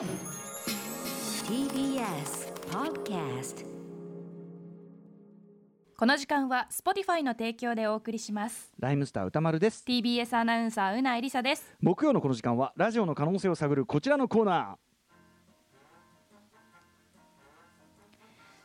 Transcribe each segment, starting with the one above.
TBS Podcast この時間は Spotify の提供でお送りします。ライムスター歌丸です。TBS アナウンサーうなえりさです。木曜のこの時間はラジオの可能性を探るこちらのコーナ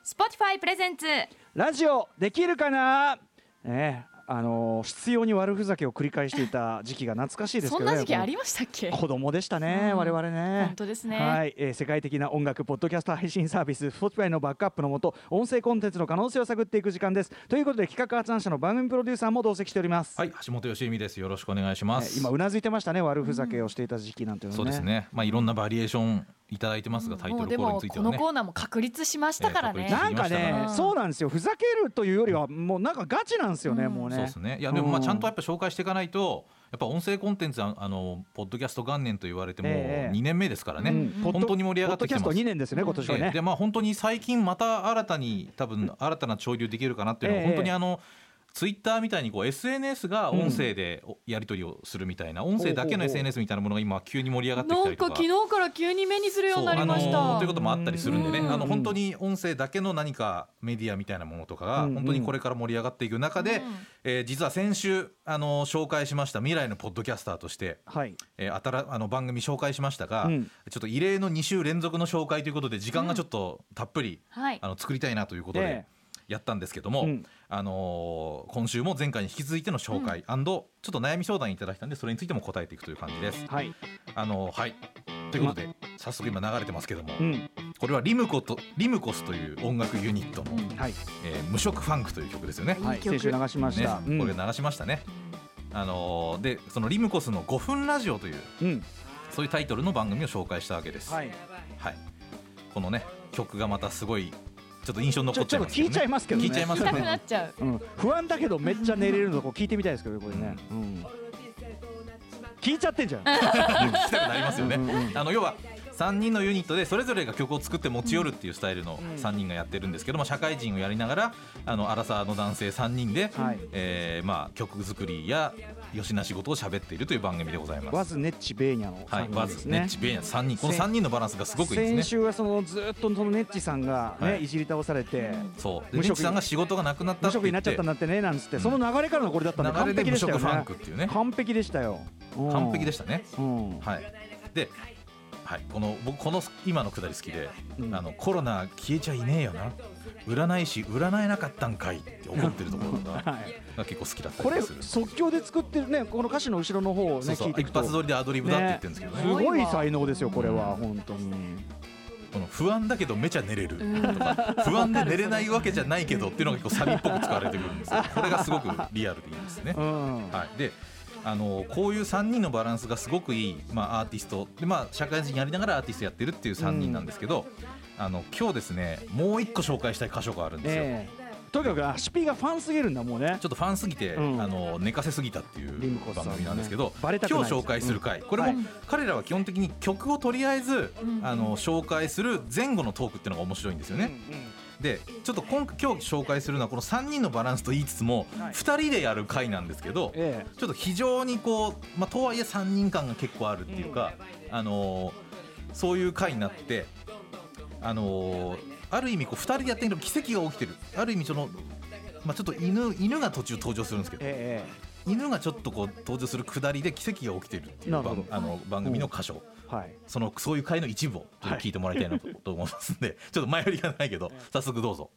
Spotify プレゼンツ。ーラジオできるかな？ええあのー必要に悪ふざけを繰り返していた時期が懐かしいですけそんどねな時期ありましたっけ？子供でしたね、うん我々ね。本当ですねはい、えー世界的な音楽ポッドキャスト配信サービス Spotify のバックアップのもと音声コンテンツの可能性を探っていく時間です。ということで企画発案者の番組プロデューサーも同席しております。はい、橋本良美です。よろしくお願いします。えー今うなずいてましたね悪ふざけをしていた時期なんていうのね。そうですね。まあいろんなバリエーションいただいてますが、タイトルコールについてはね。このコーナーも確立しましたからね、えー確なんかねそうなんですよふざけるというよりはもうなんかガチなんですよね、もうね。そうですね。いやでもまあうんちゃんとやっぱ紹介していかないと、やっぱ音声コンテンツああのポッドキャスト元年と言われてもうええ2年目ですからね。本当に盛り上がってきてポッドキャストます。2年ですね今年はね。ええでまあ本当に最近また新たに多分新たな潮流できるかなっていうのはええ本当にあの。ツイッターみたいにこう SNS が音声でおやり取りをするみたいな、音声だけの SNS みたいなものが今急に盛り上がってきたりとか。か昨日から急に目にするようになりました、あのーということもあったりするんでね、うん。あの本当に音声だけの何かメディアみたいなものとかがうん本当にこれから盛り上がっていく中で、うん。えー実は先週あの紹介しました未来のポッドキャスターとして、はい。えー、新あの番組紹介しましたが、うん。ちょっと異例の2週連続の紹介ということで時間がちょっとたっぷり、はい。あの作りたいなということで。えやったんですけども、うんあのー今週も前回に引き続いての紹介、アンドちょっと悩み相談いただいたんでそれについても答えていくという感じです。はい。あのーはいということで、早速今流れてますけども、うん。これはリムコとリムコスという音楽ユニットの、はい。えー無色ファンクという曲ですよね。はい。先週流しましねた。うんこれ流しましたね。あのーでそのリムコスの5分ラジオといううん。そういうタイトルの番組を紹介したわけです。はい。はいこのね曲がまたすごいちょっと印象残っちゃいますけど、ね、ちょっと聞いちゃいますけどね。聞いちゃいます聞きたくよね。なっちゃううん。不安だけどめっちゃ寝れるのこう聞いてみたいですけどねこれね。うん。聞いちゃってんじゃん。聞きたくなりますよね。うんうんあの要は3人のユニットでそれぞれが曲を作って持ち寄るっていうスタイルの3人がやってるんですけども社会人をやりながらあのアラサーの男性3人で、はい。えーまあ、曲作りやよしな仕事を喋っているという番組でございます。ワズネッチベーニャのはい、三人ワズ、ですね。ネッチ、ベーニャ3人。この3人のバランスがすごくいいですね。先。週はそのずっとそのネッチさんがね、はい。い、じり倒されて、そう。ネッチさんが仕事がなくなった無職になっちゃったんだってねなんつって、その流れからのこれだったんで完璧でしたよね。完璧でしたよ。うん完璧でしたね。うん。はい、で、はい、この僕この今のくだり好きで、うん。あのコロナ消えちゃいねえよな。占い師占えなかったんかいって怒ってるところが はい。が結構好きだったこれりする。即興で作ってるねこの歌詞の後ろの方をね聞いて一発撮りでアドリブだって言ってるんですけどね。すごい才能ですよこれはうん。本当に。この不安だけどめちゃ寝れるとか不安で寝れないわけじゃないけどっていうのが結構サビっぽく使われてくるん。ですよこれがすごくリアルでいいですねう。んはい、であのこういう3人のバランスがすごくいい、まあ、アーティストで、まあ、社会人やりながらアーティストやってるっていう3人なんですけど、あの今日ですねもう一個紹介したい箇所があるんですよ。ええ。とにかくアシピがファンすぎるんだもうね。ちょっとファンすぎて、うん。あの寝かせすぎたっていう番組なんですけど、バレたくない。今日紹介する回、これも、はい。彼らは基本的に曲をとりあえず、うん。あの紹介する前後のトークっていうのが面白いんですよね。でちょっと今今日紹介するのはこの3人のバランスと言いつつも、はい。2人でやる回なんですけど、えちょっと非常にこう、まあ、とはいえ3人感が結構あるっていうか、あのーそういう回になって、あのーある意味こう2人でやってるけど奇跡が起きてる。ある意味その、まあ、ちょっと犬犬が途中登場するんですけえど、え犬がちょっとこう登場するくだりで奇跡が起きてるっていう番あの番組の箇所、えはい。そのそういう回の一部をちょっと聞いてもらいたいなと,、と思いますんで ちょっと前振りがないけど早速どうぞ。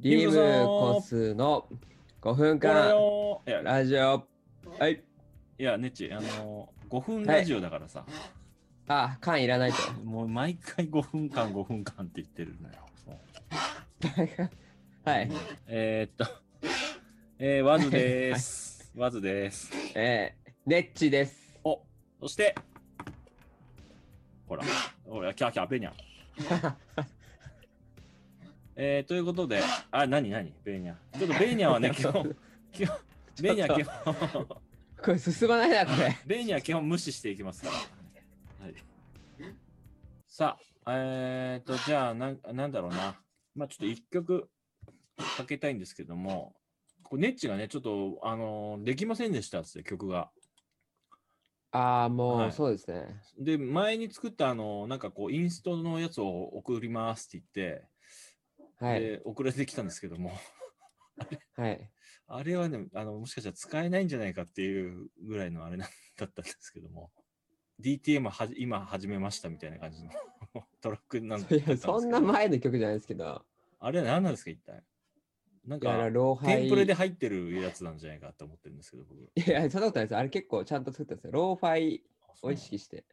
リムコスの5分間。をいやラジオ。はい。いやネッチあの5分ラジオだからさ、あ、缶いらないと。もう毎回5分間5分間って言ってるのよ はい。えー、っとえー、ワズです、ワズですえー、ネッチです。おそしてほらほらキャーキャーベニャ えー、ということであ何何？ベーニャちょっとベーニャはね基本基本ベーニャ基本これ進まないな、これ。ベーニャは基本無視していきますから。はい、さあ、えー、と、じゃあなん、なんだろうな。まあちょっと一曲、かけたいんですけども、こうネッチがね、ちょっと、あのーできませんでしたっつって、曲が。ああ、もはいうそうですね。で、前に作った、あのーなんかこう、インストのやつを送りますって言って、はい。で、送られてきたんですけども、はい。あれはね、あの、もしかしたら使えないんじゃないかっていうぐらいのあれだったんですけども、DTM はじ今始めましたみたいな感じの トラックなんですけどそんな前の曲じゃないですけど、あれは何なんですか、一体？なんか。テンプレで入ってるやつなんじゃないかと思ってるんですけど、僕。いや、そんなことないです。あれ結構ちゃんと作ったんですよ。 Lo-Fiを意識して。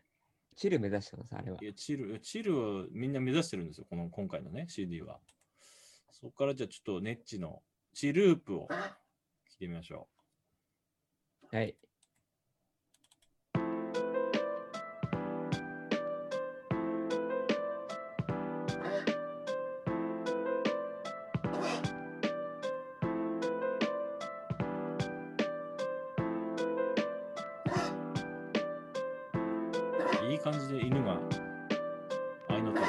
チル目指してます、あれは。いや、チル、チルをみんな目指してるんですよ、この今回のね、CD は。そこからじゃあちょっとネッチのチループを聞いてみましょはい。いい感じで犬が合いの手で。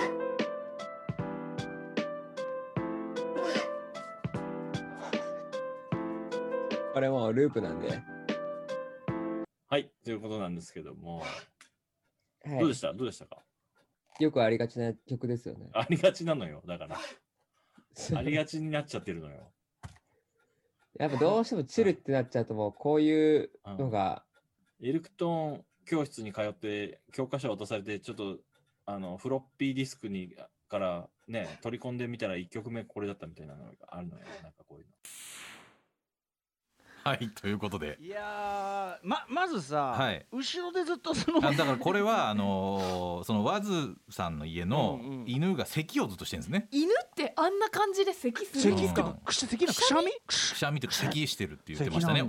これもうループなんで。はい、ということなんですけども、はい、どうでした？どうでしたか？よくありがちな曲ですよね。ありがちなのよ、だから。ありがちになっちゃってるのよ。やっぱどうしてもチルってなっちゃうともうこういうのが、エルクトーン教室に通って教科書を渡されてちょっとあのフロッピーディスクにからね取り込んでみたら1曲目これだったみたいなのがあるのよ。なんかこういうの。はいということで。いやーままずさ、はい。後ろでずっとそのあだからこれはあのーそのワズさんの家の犬が咳をずっとしてるんですね。犬ってあんな感じで咳するん咳ってですかくし咳なくしゃみ？くしゃみとか咳してるって言ってましたね。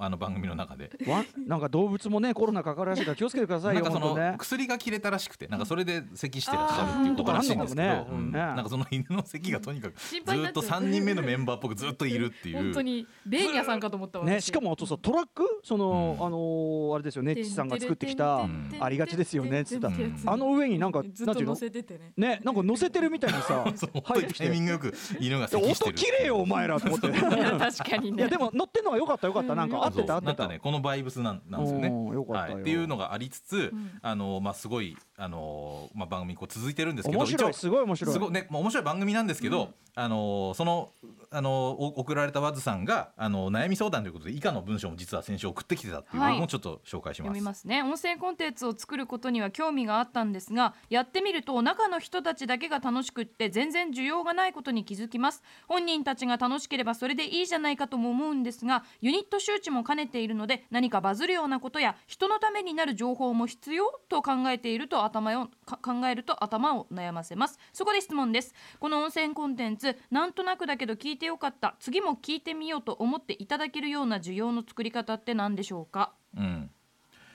あの番組の中で。わなんか動物もねコロナかかるらしいから気をつけてくださいよなんかそ本当ねの薬が切れたらしくてなんかそれで咳してらっしゃるっていうことらしいんですけど、ね。うん。ねなんかその犬の咳がとにかく心ずっと配になっちゃう。3人目のメンバーっぽくずっといるっていう。本当にベーニャさんかと思ったわね私。しかもあとさトラック？その、うん。あのーあれですよねッチさんが作ってきたん。ありがちですよねっつったうんあの上になんかずっとなんていうの乗せててね。ねなんか乗せてるみたいにさ 入ってきてタイミングよく 犬が咳してる音綺麗よお前らと思って。い や確かにね。いやでも乗ってんのはよかったよかった。なんか合ってた合ってた。なんかねこのバイブスなんなんですよね。うんよかったよはい、っていうのがありつつ、んあのまあすごいあのまあ番組こう続いてるんですけど面白いすごい面白い。すごいね、まあ面白い番組なんですけど、あのそのあのお送られたワズさんがあの悩み相談ということで以下の文章も実は先週送ってきてたっていうはい。のをちょっと紹介します。読みますね。音声コンテンツを作ることには興味があったんですがやってみると中の人たちだけが楽しくって全然需要がないことに気づきます。本人たちが楽しければそれでいいじゃないかとも思うんですがユニット周知も兼ねているので何かバズるようなことや人のためになる情報も必要と考えていると頭をか考えると頭を悩ませます。そこで質問です。この音声コンテンツなんとなくだけど聞いてよかった。次も聞いてみようと思っていただけるような需要の作り方って何でしょうか？うん。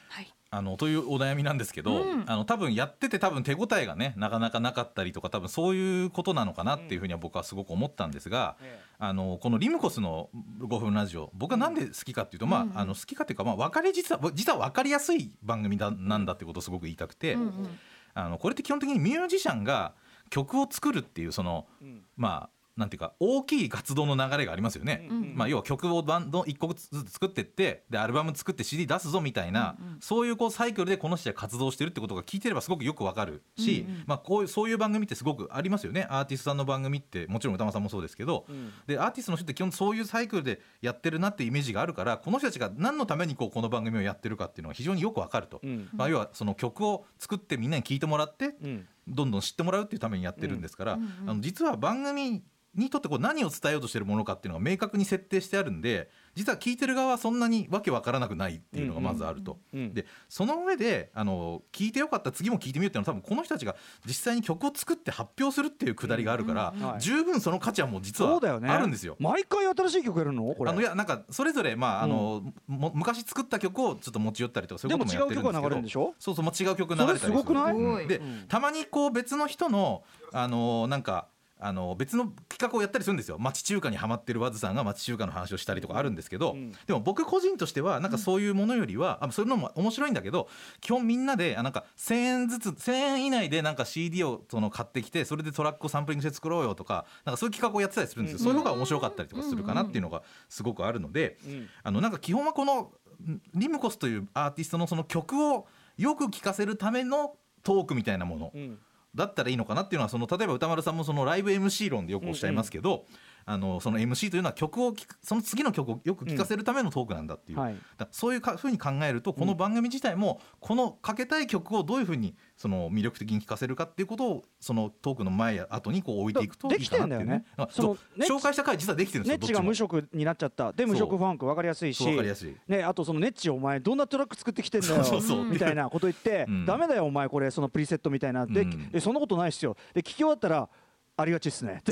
はい。あのというお悩みなんですけど、うん。あの多分やってて多分手応えがねなかなかなかったりとか多分そういうことなのかなっていうふうには僕はすごく思ったんですが、あのこのリムコスの5分ラジオ僕はなんで好きかっていうと、まああの好きかっていうかまあ分かり実は実は分かりやすい番組だなんだってことをすごく言いたくて、うんうん。あのこれって基本的にミュージシャンが曲を作るっていうその、まあなんていうか大きい活動の流れがありますよね。うんまあ、要は曲をバンド1個ずつ作ってってでアルバム作って CD 出すぞみたいな、そういうこうサイクルでこの人は活動してるってことが聞いてればすごくよくわかるし、うんうん。まあ、こういうそういう番組ってすごくありますよね。アーティストさんの番組ってもちろん歌間さんもそうですけど、でアーティストの人って基本そういうサイクルでやってるなっていうイメージがあるからこの人たちが何のためにこうこの番組をやってるかっていうのが非常によくわかると。うん。まあ、要はその曲を作ってみんなに聴いてもらってうんどんどん知ってもらうっていうためにやってるんですから、あの実は番組にとってこう何を伝えようとしてるものかっていうのが明確に設定してあるんで実は聞いてる側はそんなにわけわからなくないっていうのがまずあると。うん。でその上であの聞いてよかった次も聞いてみようっていうのは多分この人たちが実際に曲を作って発表するっていうくだりがあるから、うんうんはい。十分その価値はもう実はあるんですよ。毎回新しい曲やるの？これ。あのいやなんかそれぞれまああの、も昔作った曲をちょっと持ち寄ったりとかそういうこともやってるんですけど。でも違う曲が流れるんでしょ？そうそう違う曲流れたりするそれすごくない？で、うん。たまにこう別の人のあのなんかあの別の企画をやったりするんですよ。町中華にはまってるワズさんが町中華の話をしたりとかあるんですけど、うん。でも僕個人としてはなんかそういうものよりは、あそういうのも面白いんだけど基本みんなであなんか1,000円ずつ1,000円以内でなんか CD をその買ってきてそれでトラックをサンプリングして作ろうよとかなんかそういう企画をやってたりするんですよ、うん。そういうのが面白かったりとかするかなっていうのがすごくあるので、あのなんか基本はこのんリムコスというアーティストのその曲をよく聴かせるためのトークみたいなもの。うんだったらいいのかなっていうのはその例えば歌丸さんもそのライブ MC 論でよくおっしゃいますけど、あのその MC というのは曲を聴くその次の曲をよく聴かせるためのトークなんだっていう、はい。だからそういうかふうに考えるとこの番組自体もこのかけたい曲をどういうふうにその魅力的に聴かせるかっていうことをそのトークの前や後にこう置いていくといいかなっていうできてんだよねあそう紹介した回実はできてるんですよネッチが無職になっちゃった。で無職ファンク分かりやすいしね、あとそのネッチお前どんなトラック作ってきてんだよみたいなこと言って、うん。ダメだよお前これそのプリセットみたいな。で、うん。えそんなことないっすよ。で聞き終わったらありがちっすね。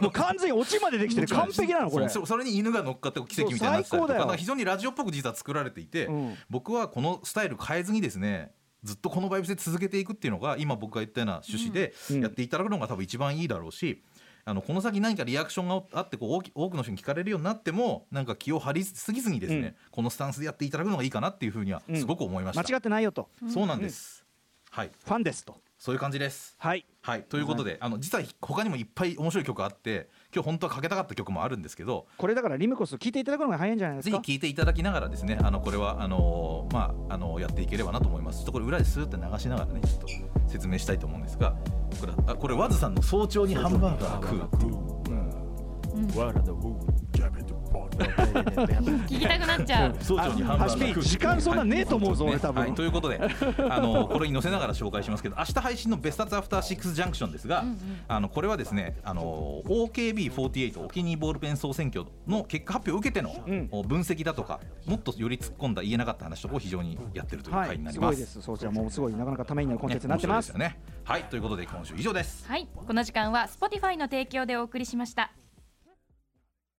もう完全にオチまでできてる。完璧なのこれ。それに犬が乗っかって奇跡みたいになってたりとか非常にラジオっぽく実は作られていて、うん。僕はこのスタイル変えずにですねずっとこのバイブスで続けていくっていうのが今僕が言ったような趣旨でうん。やっていただくのが多分一番いいだろうし、あのこの先何かリアクションがあってこう多くの人に聞かれるようになってもなんか気を張りすぎずにですね、うん。このスタンスでやっていただくのがいいかなっていうふうにはすごく思いました、間違ってないよと。そうなんです、はい。ファンですとそういう感じです。はい。はい。ということで、あの実は他にもいっぱい面白い曲あって今日本当はかけたかった曲もあるんですけどこれだからリムコス聞いていただくのが早いんじゃないですか？ぜひ聞いていただきながらですねあのこれはあのーまああのやっていければなと思います。ちょっとこれ裏でスーって流しながらねちょっと説明したいと思うんですがこれあこれワズさんの早朝にハンバーガー食うっていう 聞きたくなっちゃう。早朝にハン時間そんなねえと思うぞはい。俺多分。はいということであのこれに載せながら紹介しますけど明日配信の「ベスタツアフターシックスジャンクション」ですが、あのこれはですねあの OKB48 お気に入りボールペン総選挙の結果発表を受けての、うん。分析だとかもっとより突っ込んだ言えなかった話とかを非常にやってるというは回にないります。すごいです。そうじゃもうすごいなかなかためになるコンテンツになってます。ね面白いですよね。はいということで今週以上です。はい。この時間は Spotify の提供でお送りしました